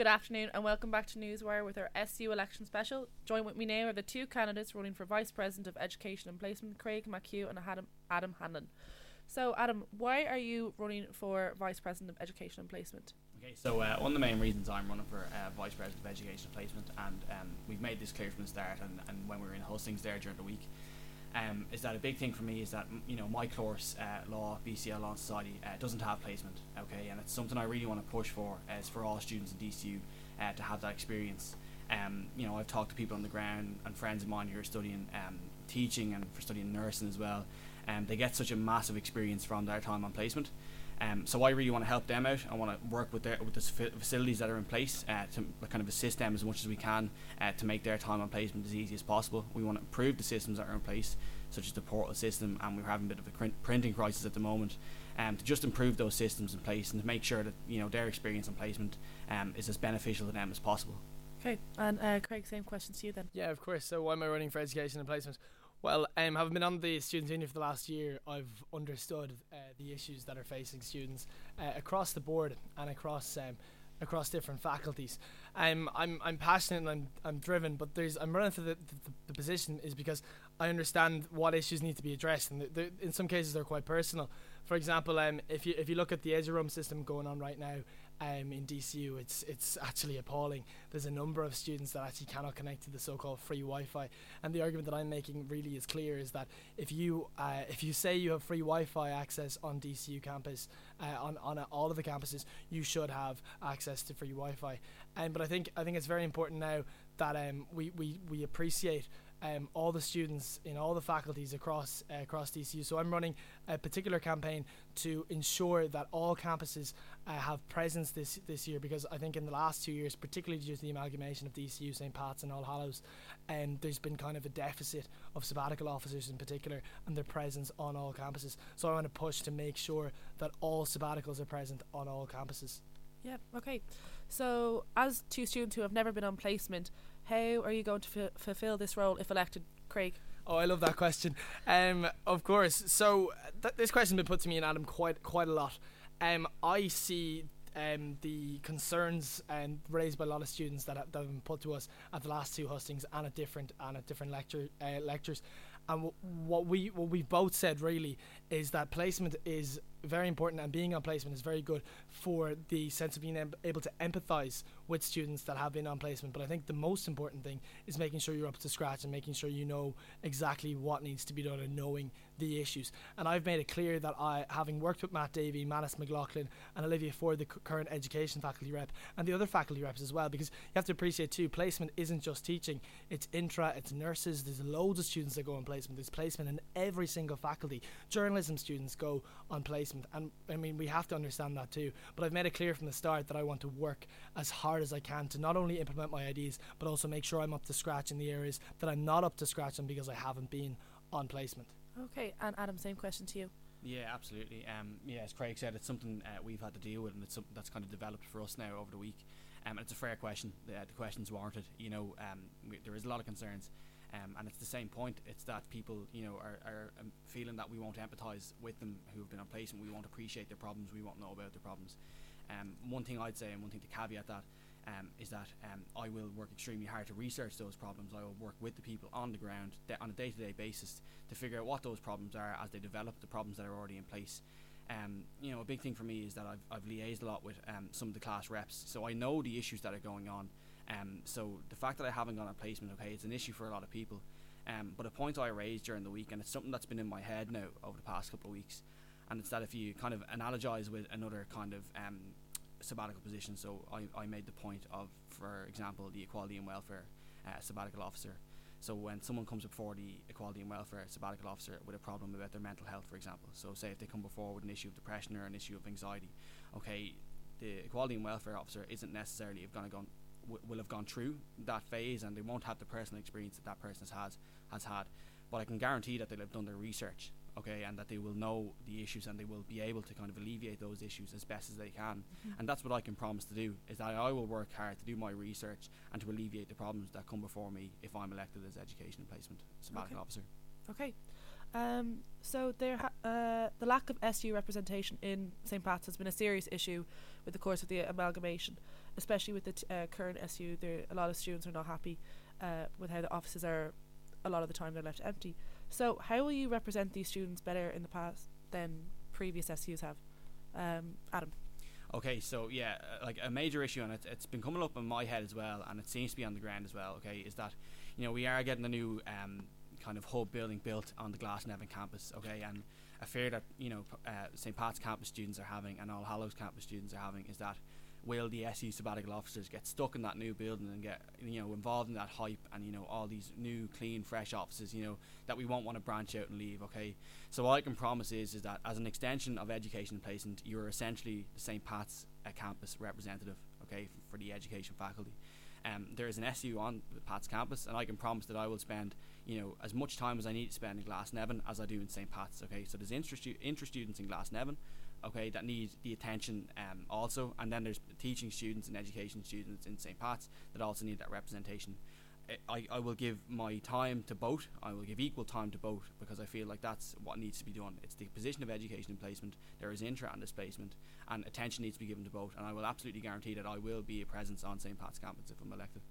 Good afternoon and welcome back to Newswire with our SU election special. Join with me now are the two candidates running for Vice President of Education and Placement, Craig McHugh and Adam, Adam Hanlon. So, Adam, why are you running for Vice President of Education and Placement? Okay, so uh, one of the main reasons I'm running for uh, Vice President of Education and Placement, and um, we've made this clear from the start, and, and when we were in hustings there during the week, um, is that a big thing for me is that you know my course, uh, law, BCL Law and Society, uh, doesn't have placement. Okay, and it's something I really want to push for, as for all students in DCU uh, to have that experience. Um, you know, I've talked to people on the ground and friends of mine who are studying um, teaching and for studying nursing as well. Um, they get such a massive experience from their time on placement. Um, so I really want to help them out. I want to work with their with the facilities that are in place uh, to kind of assist them as much as we can uh, to make their time on placement as easy as possible. We want to improve the systems that are in place, such as the portal system, and we're having a bit of a printing crisis at the moment. Um, to just improve those systems in place and to make sure that you know their experience on placement um, is as beneficial to them as possible. Okay, and uh, Craig, same question to you then. Yeah, of course. So why am I running for education and placement? Well, um, having been on the Students union for the last year, I've understood uh, the issues that are facing students uh, across the board and across um, across different faculties. Um, I'm I'm passionate and I'm I'm driven, but there's I'm running for the, the, the position is because I understand what issues need to be addressed, and in some cases they're quite personal. For example, um, if you if you look at the Eduroam system going on right now, um, in DCU, it's it's actually appalling. There's a number of students that actually cannot connect to the so-called free Wi-Fi, and the argument that I'm making really is clear: is that if you uh, if you say you have free Wi-Fi access on DCU campus, uh, on on all of the campuses, you should have access to free Wi-Fi. And um, but I think I think it's very important now that um, we, we we appreciate um, all the students in all the faculties across uh, across DCU. So I'm running a particular campaign to ensure that all campuses uh, have presence this this year because I think in the last two years, particularly due to the amalgamation of DCU, St Pat's, and All Hallows, um, there's been kind of a deficit of sabbatical officers in particular and their presence on all campuses. So I want to push to make sure that all sabbaticals are present on all campuses. Yeah. Okay. So as two students who have never been on placement how are you going to f- fulfill this role if elected, Craig? Oh, I love that question. Um, of course. So th- this question has been put to me and Adam quite quite a lot. Um, I see um, the concerns um, raised by a lot of students that have, that have been put to us at the last two hustings and at different and at different lecture uh, lectures. And w- what we what we've both said really is that placement is very important and being on placement is very good for the sense of being able to empathize with students that have been on placement but i think the most important thing is making sure you're up to scratch and making sure you know exactly what needs to be done and knowing the issues and i've made it clear that i having worked with matt davey Manus mclaughlin and olivia ford the current education faculty rep and the other faculty reps as well because you have to appreciate too placement isn't just teaching it's intra it's nurses there's loads of students that go on placement there's placement in every single faculty journalism students go on placement. And I mean, we have to understand that too. But I've made it clear from the start that I want to work as hard as I can to not only implement my ideas, but also make sure I'm up to scratch in the areas that I'm not up to scratch in because I haven't been on placement. Okay, and Adam, same question to you. Yeah, absolutely. Um, yeah, as Craig said, it's something uh, we've had to deal with, and it's something that's kind of developed for us now over the week. Um, and it's a fair question. The, uh, the question's warranted. You know, um, we, there is a lot of concerns. Um, and it's the same point. It's that people, you know, are, are um, feeling that we won't empathise with them who have been on placement. We won't appreciate their problems. We won't know about their problems. Um, one thing I'd say, and one thing to caveat that, um, is that um, I will work extremely hard to research those problems. I will work with the people on the ground on a day-to-day basis to figure out what those problems are as they develop the problems that are already in place. Um, you know, a big thing for me is that I've, I've liaised a lot with um, some of the class reps, so I know the issues that are going on. Um, so the fact that I haven't gone on placement, okay, it's an issue for a lot of people. Um, but a point I raised during the week, and it's something that's been in my head now over the past couple of weeks, and it's that if you kind of analogize with another kind of um, sabbatical position, so I, I made the point of, for example, the equality and welfare uh, sabbatical officer. So when someone comes before the equality and welfare sabbatical officer with a problem about their mental health, for example, so say if they come before with an issue of depression or an issue of anxiety, okay, the equality and welfare officer isn't necessarily going to go will have gone through that phase and they won't have the personal experience that that person has has had. But I can guarantee that they'll have done their research, okay, and that they will know the issues and they will be able to kind of alleviate those issues as best as they can. Mm-hmm. And that's what I can promise to do is that I will work hard to do my research and to alleviate the problems that come before me if I'm elected as education and placement sabbatical okay. officer. Okay. Um, so there, ha- uh, the lack of SU representation in St. Pat's has been a serious issue with the course of the amalgamation especially with the t- uh, current SU, there a lot of students are not happy uh, with how the offices are. A lot of the time, they're left empty. So, how will you represent these students better in the past than previous SUs have? Um, Adam. Okay, so yeah, uh, like a major issue, and it, it's been coming up in my head as well, and it seems to be on the ground as well. Okay, is that you know we are getting a new um, kind of hub building built on the Glasnevin campus. Okay, and a fear that you know uh, St Pat's campus students are having and All Hallows campus students are having is that will the SU sabbatical officers get stuck in that new building and get you know involved in that hype and you know all these new clean fresh offices you know that we won't want to branch out and leave okay? So all I can promise is is that as an extension of education and placement you're essentially the St Pat's campus representative okay for, for the education faculty. Um, there is an SU on the Pat's campus and I can promise that I will spend you know as much time as I need to spend in Glasnevin as I do in St Pat's okay? So there's interest, interest students in Glasnevin okay, that need the attention um, also. And then there's teaching students and education students in St. Pat's that also need that representation. I, I will give my time to both. I will give equal time to both because I feel like that's what needs to be done. It's the position of education and placement. There is intra and displacement, and attention needs to be given to both. And I will absolutely guarantee that I will be a presence on St. Pat's campus if I'm elected.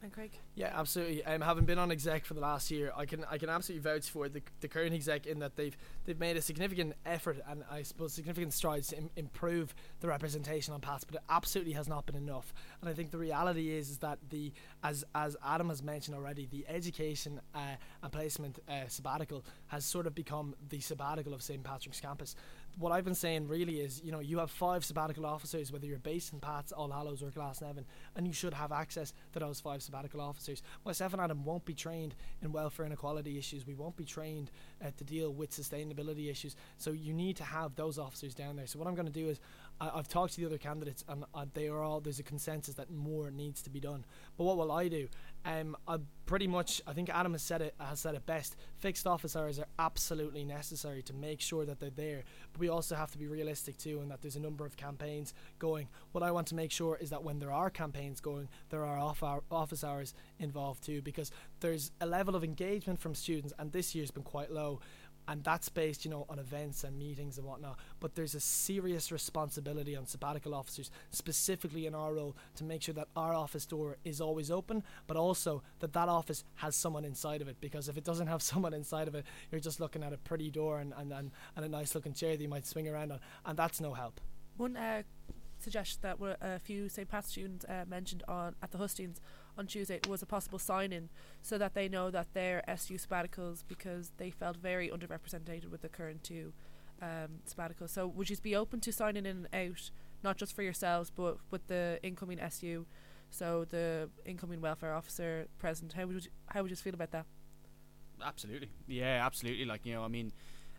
And Craig. Yeah, absolutely. Um, having been on exec for the last year, I can I can absolutely vouch for the, the current exec in that they've they've made a significant effort and I suppose significant strides to Im- improve the representation on Pats, but it absolutely has not been enough. And I think the reality is is that the as as Adam has mentioned already, the education uh, and placement uh, sabbatical has sort of become the sabbatical of St Patrick's campus what I've been saying really is, you know, you have five sabbatical officers, whether you're based in Pats, All Hallows, or Glasnevin, and you should have access to those five sabbatical officers. Myself and Adam won't be trained in welfare inequality issues. We won't be trained uh, to deal with sustainability issues. So you need to have those officers down there. So what I'm going to do is, I, have talked to the other candidates, and uh, they are all there's a consensus that more needs to be done. But what will I do? Um, I pretty much I think Adam has said it has said it best. Fixed office hours are absolutely necessary to make sure that they're there. But we also have to be realistic too, and that there's a number of campaigns going. What I want to make sure is that when there are campaigns going, there are off hour, office hours involved too, because there's a level of engagement from students, and this year's been quite low and that's based, you know, on events and meetings and whatnot. But there's a serious responsibility on sabbatical officers, specifically in our role, to make sure that our office door is always open, but also that that office has someone inside of it. Because if it doesn't have someone inside of it, you're just looking at a pretty door and and, and, and a nice looking chair that you might swing around on, and that's no help. One uh, suggestion that were a few St. Pat's students uh, mentioned on at the Hustings on Tuesday was a possible sign in so that they know that they're SU sabbaticals because they felt very underrepresented with the current two um, sabbaticals. So would you be open to signing in and out, not just for yourselves, but with the incoming SU? So the incoming welfare officer present, how would you, how would you feel about that? Absolutely, yeah, absolutely. Like you know, I mean,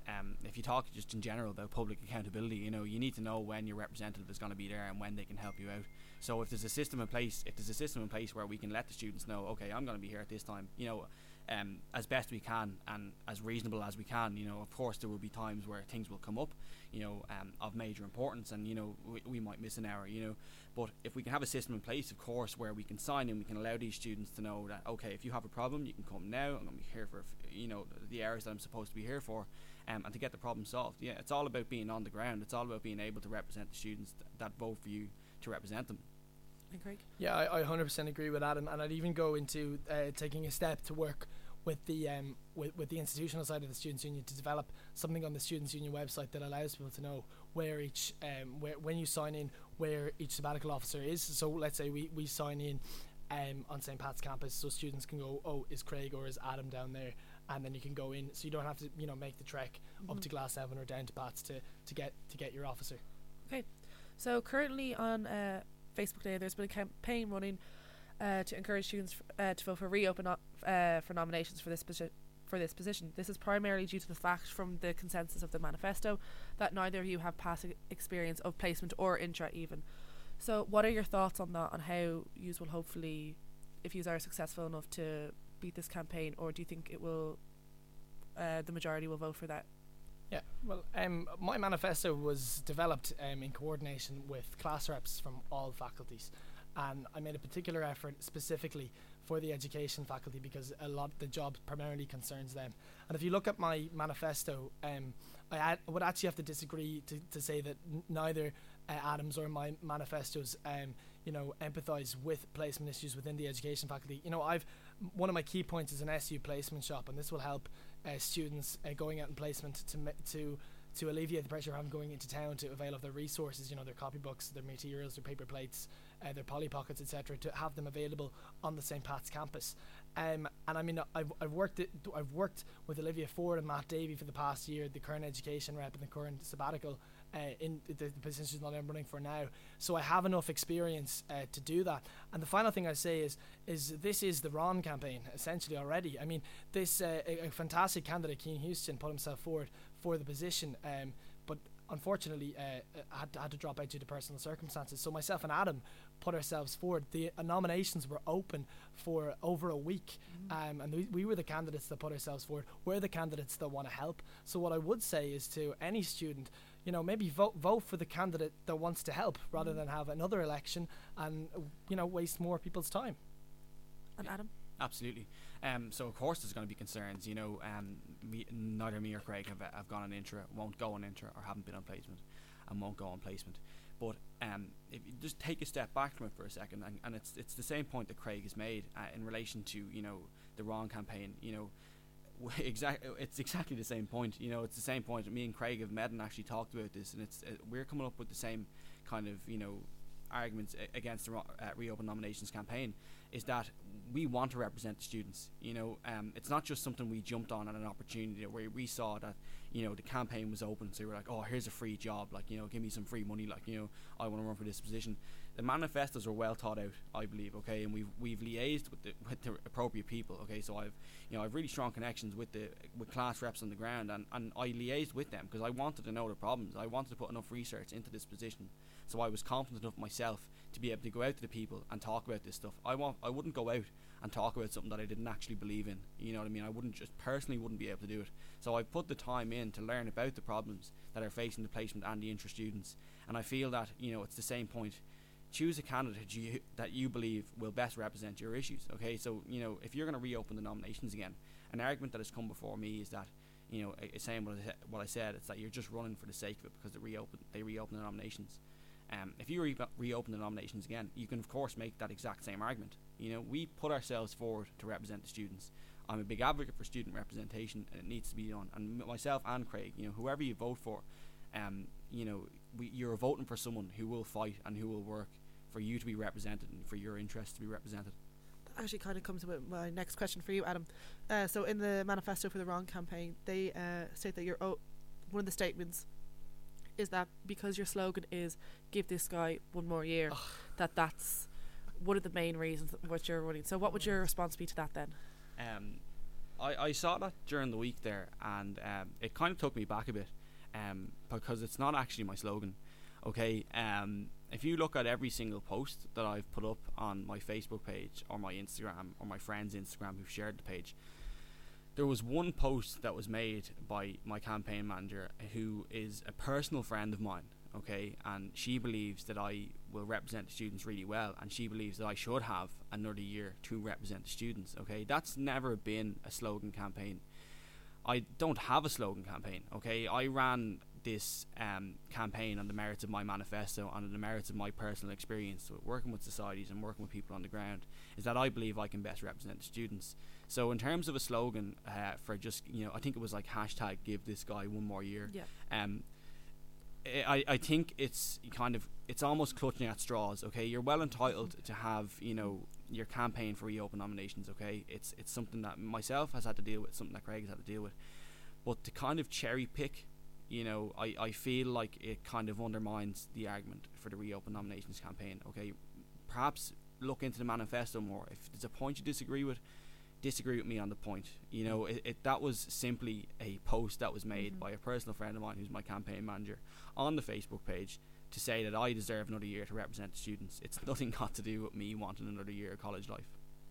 um, if you talk just in general about public accountability, you know, you need to know when your representative is going to be there and when they can help you out. So if there's a system in place, if there's a system in place where we can let the students know, okay, I'm going to be here at this time, you know, um, as best we can and as reasonable as we can. You know, of course, there will be times where things will come up, you know, um, of major importance, and you know, we, we might miss an hour, you know. But if we can have a system in place, of course, where we can sign in, we can allow these students to know that okay, if you have a problem, you can come now. I'm going to be here for you know the hours that I'm supposed to be here for, um, and to get the problem solved. Yeah, it's all about being on the ground. It's all about being able to represent the students th- that vote for you to represent them. Craig? Yeah, I, I 100% agree with Adam, and I'd even go into uh, taking a step to work with the um, with, with the institutional side of the students union to develop something on the students union website that allows people to know where each um, where when you sign in where each sabbatical officer is. So let's say we, we sign in um, on St Pat's campus, so students can go, oh, is Craig or is Adam down there? and then you can go in so you don't have to you know make the trek mm-hmm. up to Glasnevin or down to Pats to, to get to get your officer okay so currently on uh, Facebook Day there's been a campaign running uh, to encourage students uh, to vote for reopen uh, for nominations for this position for this position. This is primarily due to the fact from the consensus of the manifesto that neither of you have past experience of placement or intra even. So, what are your thoughts on that? On how you will hopefully, if you are successful enough to beat this campaign, or do you think it will? Uh, the majority will vote for that. Yeah, well, um, my manifesto was developed um, in coordination with class reps from all faculties, and I made a particular effort specifically for the education faculty because a lot of the job primarily concerns them. And if you look at my manifesto, um, I, ad- would actually have to disagree to, to say that n- neither uh, Adams or my manifestos, um, you know, empathise with placement issues within the education faculty. You know, I've one of my key points is an SU placement shop, and this will help students uh, going out in placement to to to alleviate the pressure of having going into town to avail of their resources, you know, their copybooks, their materials, their paper plates, uh, their Polly Pockets, etc., to have them available on the St. Pat's campus. Um, and I mean, I've, I've worked it, I've worked with Olivia Ford and Matt Davey for the past year, the current education rep and the current sabbatical uh, in the, the positions that I'm running for now. So I have enough experience uh, to do that. And the final thing I say is, is this is the Ron campaign essentially already. I mean, this uh, a, a fantastic candidate, Cian Houston, put himself forward for the position. Um, but unfortunately, uh, had, had to drop out due to personal circumstances. So myself and Adam put ourselves forward. The uh, nominations were open for over a week, mm. um, and we, we were the candidates that put ourselves forward. We're the candidates that want to help. So what I would say is to any student, you know, maybe vote vote for the candidate that wants to help rather than have another election and you know waste more people's time. And Adam. Absolutely. Um, so of course there's going to be concerns. You know, um, me, neither me or Craig have, have gone on intra, won't go on intra, or haven't been on placement, and won't go on placement. But um, if you just take a step back from it for a second, and, and it's it's the same point that Craig has made uh, in relation to you know the Ron campaign. You know, exactly it's exactly the same point. You know, it's the same point. Me and Craig have met and actually talked about this, and it's uh, we're coming up with the same kind of you know arguments against the uh, reopen nominations campaign is that we want to represent the students. You know, um, it's not just something we jumped on at an opportunity where we saw that you know the campaign was open, so we were like, oh, here's a free job, like you know, give me some free money, like you know, I want to run for this position. The manifestos are well thought out, I believe. Okay, and we've we've liaised with the with the appropriate people. Okay, so I've you know I've really strong connections with the with class reps on the ground, and and I liaised with them because I wanted to know the problems. I wanted to put enough research into this position, so I was confident enough myself to be able to go out to the people and talk about this stuff. I want I wouldn't go out and talk about something that I didn't actually believe in. You know what I mean? I wouldn't just personally wouldn't be able to do it. So I put the time in to learn about the problems that are facing the placement and the intra students. And I feel that you know it's the same point. Choose a candidate you, that you believe will best represent your issues. Okay, so you know if you're going to reopen the nominations again, an argument that has come before me is that you know, it's saying what I, what I said, it's that you're just running for the sake of it because they reopen they reopen the nominations. Um, if you re- reopen the nominations again, you can of course make that exact same argument. You know, we put ourselves forward to represent the students. I'm a big advocate for student representation, and it needs to be done. And myself and Craig, you know, whoever you vote for, um, you know, we, you're voting for someone who will fight and who will work for you to be represented and for your interests to be represented. That actually kind of comes with my next question for you, Adam. Uh, so, in the manifesto for the Ron campaign, they uh, state that you're oh, one of the statements is that because your slogan is "Give this guy one more year," that that's one of the main reasons what you're running. So, what would your response be to that then? Um, I, I saw that during the week there, and um, it kind of took me back a bit, um, because it's not actually my slogan. Okay, um, if you look at every single post that I've put up on my Facebook page or my Instagram or my friend's Instagram who've shared the page, there was one post that was made by my campaign manager who is a personal friend of mine okay? And she believes that i will represent the students really well and she believes that i should have another year to represent the students okay? That's never been a slogan campaign. I don't have a slogan campaign okay? I ran this um, campaign on the merits of my manifesto and on the merits of my personal experience with working with societies and working with people on the ground is that i believe i can best represent the students so in terms of a slogan uh, for just you know i think it was like hashtag give this guy one more year yeah. um I, I think it's kind of it's almost clutching at straws. Okay, you're well entitled to have you know your campaign for reopen nominations. Okay, it's it's something that myself has had to deal with, something that Craig has had to deal with. But to kind of cherry pick, you know, I, I feel like it kind of undermines the argument for the reopen nominations campaign. Okay, perhaps look into the manifesto more. If there's a point you disagree with, disagree with me on the point. You know, it, it that was simply a post that was made mm-hmm. by a personal friend of mine who's my campaign manager on the Facebook page to say that I deserve another year to represent the students. It's nothing got to do with me wanting another year of college life.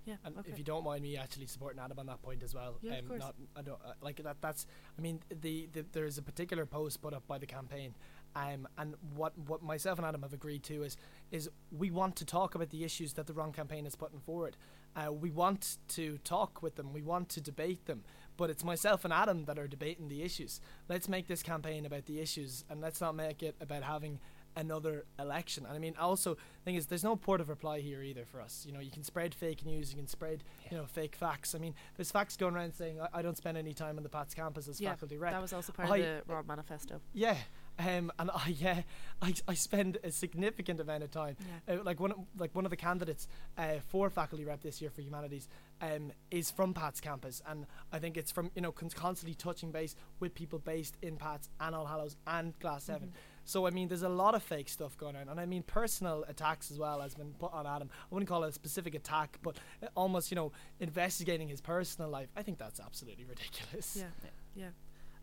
Yeah, and okay. if you don't mind me actually supporting Adam on that point as well, yeah, um, of course. Not, I don't uh, like that. That's I mean the, the there's a particular post put up by the campaign, um, and what what myself and Adam have agreed to is is we want to talk about the issues that the Ron campaign is putting forward. Uh, we want to talk with them. We want to debate them. But it's myself and Adam that are debating the issues. Let's make this campaign about the issues, and let's not make it about having another election. And I mean, also, the thing is, there's no port of reply here either for us. You know, you can spread fake news, you can spread, you know, fake facts. I mean, there's facts going around saying I, I don't spend any time on the Pats campus as Yeah, faculty rep. That was also part I- of the Royal Manifesto. Yeah. Um, and I yeah, I, I spend a significant amount of time. Yeah. Uh, like one of- like one of the candidates uh, for faculty rep this year for humanities um, is from Pat's campus, and I think it's from you know con- constantly touching base with people based in Pat's and All Hallows and Glasnevin Mhm. So I mean, there's a lot of fake stuff going on, and I mean personal attacks as well has been put on Adam. I wouldn't call it a specific attack, but almost you know investigating his personal life. I think that's absolutely ridiculous. Yeah,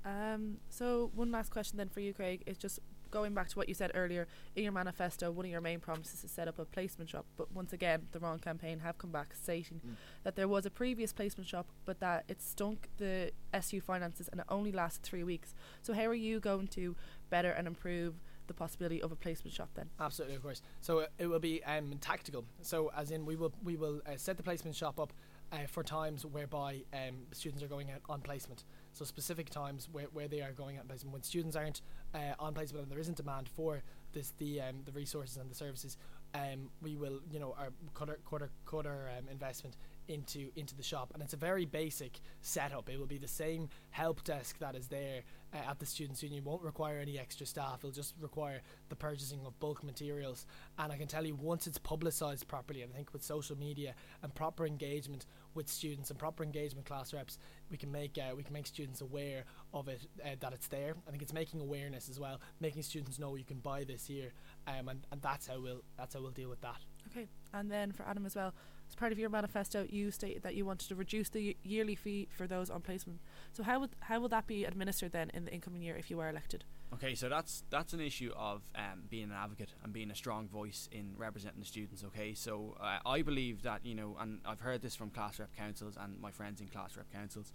yeah. Um, so one last question then for you, Craig, is just going back to what you said earlier in your manifesto. One of your main promises is to set up a placement shop, but once again, the Ron campaign have come back stating Mm. that there was a previous placement shop, but that it stunk the SU finances and it only lasted three weeks. So how are you going to better and improve the possibility of a placement shop then? Absolutely, of course. So uh, it will be um, tactical. So as in, we will we will uh, set the placement shop up uh, for times whereby um, students are going out on placement. So specific times where, where they are going out on placement. When students aren't uh, on placement and there isn't demand for this the um, the resources and the services, um, we will you know our quarter quarter quarter um, investment into into the shop and it's a very basic setup it will be the same help desk that is there uh, at the students union won't require any extra staff. It'll just require the purchasing of bulk materials. And i can tell you once it's publicized properly and i think with social media and proper engagement with students and proper engagement class reps we can make uh, we can make students aware of it uh, that it's there. I think it's making awareness as well making students know you can buy this here um, and, and that's how we'll that's how we'll deal with that. Okay, and then for Adam as well, as part of your manifesto, you stated that you wanted to reduce the yearly fee for those on placement. So how would how will that be administered then in the incoming year if you are elected? Okay, so that's that's an issue of um, being an advocate and being a strong voice in representing the students. Okay, so uh, I believe that you know, and I've heard this from class rep councils and my friends in class rep councils,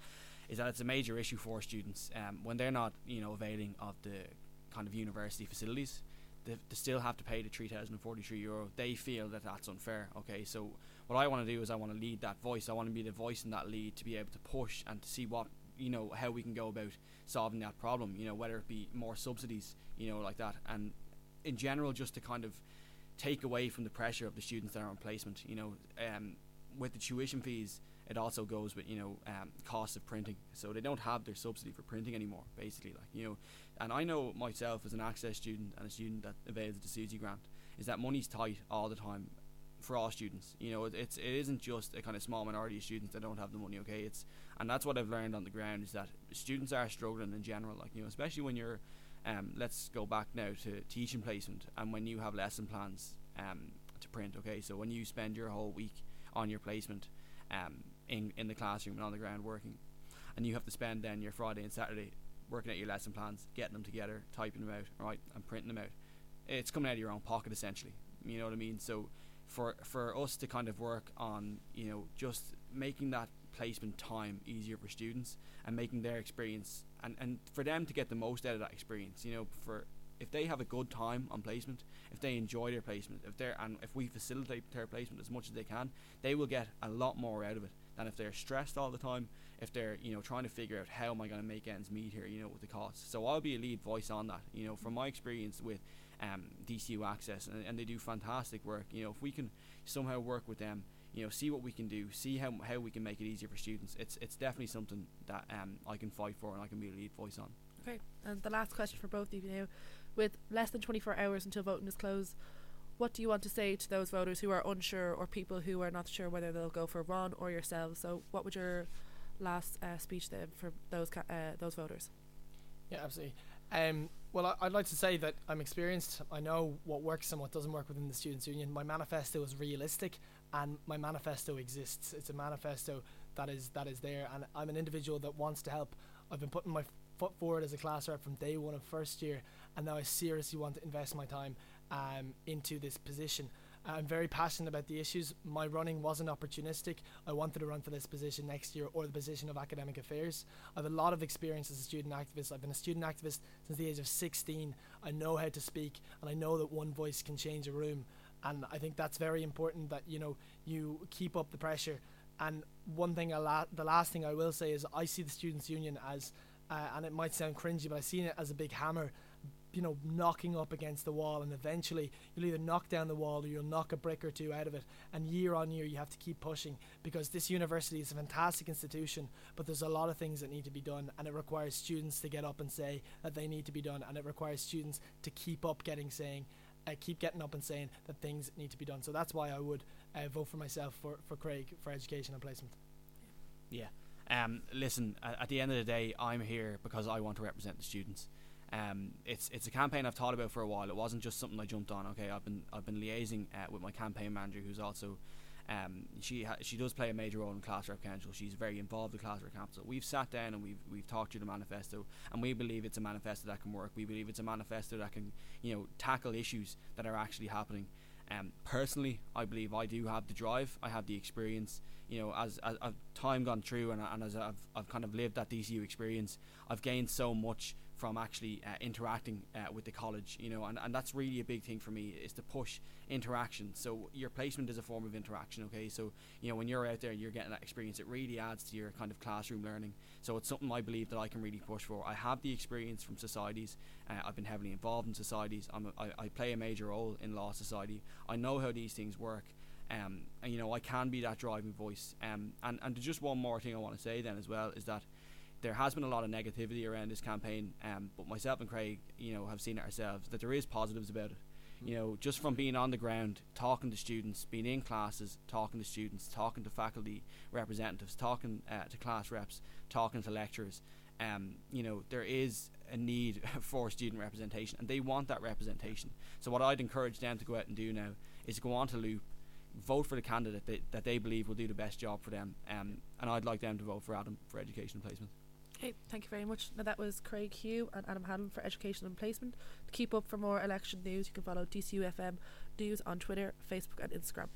is that it's a major issue for students um, when they're not you know availing of the kind of university facilities. They, they still have to pay the three thousand and forty three euro. They feel that that's unfair. Okay, so what I want to do is I want to lead that voice. I want to be the voice in that lead to be able to push and to see what you know how we can go about solving that problem. You know, whether it be more subsidies, you know, like that, and in general, just to kind of take away from the pressure of the students that are on placement. You know, um, with the tuition fees, it also goes with you know um, costs of printing. So they don't have their subsidy for printing anymore, basically. Like you know, and I know myself as an access student and a student that avails the SUSI grant is that money's tight all the time for all students. You know, it, it's it isn't just a kind of small minority of students that don't have the money. Okay, it's and that's what I've learned on the ground is that students are struggling in general. Like you know, especially when you're, um, let's go back now to teaching placement and when you have lesson plans um to print. Okay, so when you spend your whole week on your placement, um, in in the classroom and on the ground working, and you have to spend then your Friday and Saturday working out your lesson plans, getting them together, typing them out, right, and printing them out. It's coming out of your own pocket essentially. You know what I mean? So for for us to kind of work on you know just making that placement time easier for students and making their experience and and for them to get the most out of that experience you know for if they have a good time on placement if they enjoy their placement if they're and if we facilitate their placement as much as they can they will get a lot more out of it than if they're stressed all the time if they're you know trying to figure out how am i going to make ends meet here you know with the costs so i'll be a lead voice on that you know from my experience with um, DCU Access, and, and they do fantastic work. You know, if we can somehow work with them, you know, see what we can do, see how how we can make it easier for students. It's it's definitely something that um, I can fight for and I can be a lead voice on. Okay, and the last question for both of you now, with less than 24 hours until voting is closed, what do you want to say to those voters who are unsure or people who are not sure whether they'll go for Ron or yourselves? So, what would your last uh, speech then for those ca- uh, those voters? Yeah, absolutely. Um, well, I'd like to say that I'm experienced. I know what works and what doesn't work within the Students' Union. My manifesto is realistic, and my manifesto exists. It's a manifesto that is that is there, and I'm an individual that wants to help. I've been putting my foot forward as a class rep from day one of first year, and now I seriously want to invest my time um, into this position. I'm very passionate about the issues. My running wasn't opportunistic. I wanted to run for this position next year or the position of academic affairs. I have a lot of experience as a student activist. I've been a student activist since the age of 16. I know how to speak and I know that one voice can change a room. And I think that's very important that you know you keep up the pressure. And one thing, la- the last thing I will say is I see the students' union as, uh, and it might sound cringy, but I see it as a big hammer you know knocking up against the wall and eventually you'll either knock down the wall or you'll knock a brick or two out of it. And year on year you have to keep pushing because this university is a fantastic institution but there's a lot of things that need to be done and it requires students to get up and say that they need to be done and it requires students to keep up getting saying uh, keep getting up and saying that things need to be done. So that's why I would uh, vote for myself for, for Craig for education and placement. Yeah. Um, listen at, at the end of the day I'm here because I want to represent the students um, it's it's a campaign I've thought about for a while. It wasn't just something I jumped on. Okay, I've been I've been liaising uh, with my campaign manager, who's also um, she ha- she does play a major role in Class Rep Council. She's very involved with Class Rep Council. We've sat down and we've we've talked through the manifesto, and we believe it's a manifesto that can work. We believe it's a manifesto that can you know tackle issues that are actually happening. Um, personally, I believe I do have the drive. I have the experience. You know, as as, as time gone through, and, and as I've I've kind of lived that DCU experience, I've gained so much from actually uh, interacting uh, with the college, you know, and, and that's really a big thing for me is to push interaction. So your placement is a form of interaction, okay? So, you know, when you're out there and you're getting that experience, it really adds to your kind of classroom learning. So it's something I believe that I can really push for. I have the experience from societies. Uh, I've been heavily involved in societies. I'm a, I, I play a major role in law society. I know how these things work. Um, and you know I can be that driving voice. Um, and and just one more thing I want to say then as well is that there has been a lot of negativity around this campaign, um, but myself and Craig, you know, have seen it ourselves that there is positives about it. You know, just from being on the ground, talking to students, being in classes, talking to students, talking to faculty representatives, talking uh, to class reps, talking to lecturers. Um, you know, there is a need for student representation, and they want that representation. So, what I'd encourage them to go out and do now is go on to Loop, vote for the candidate that, that they believe will do the best job for them, um, and I'd like them to vote for Adam for education placement. Okay, thank you very much. Now that was Craig McHugh and Adam Hanlon for Education and Placement. To keep up for more election news, you can follow DCUFM News on Twitter, Facebook, and Instagram.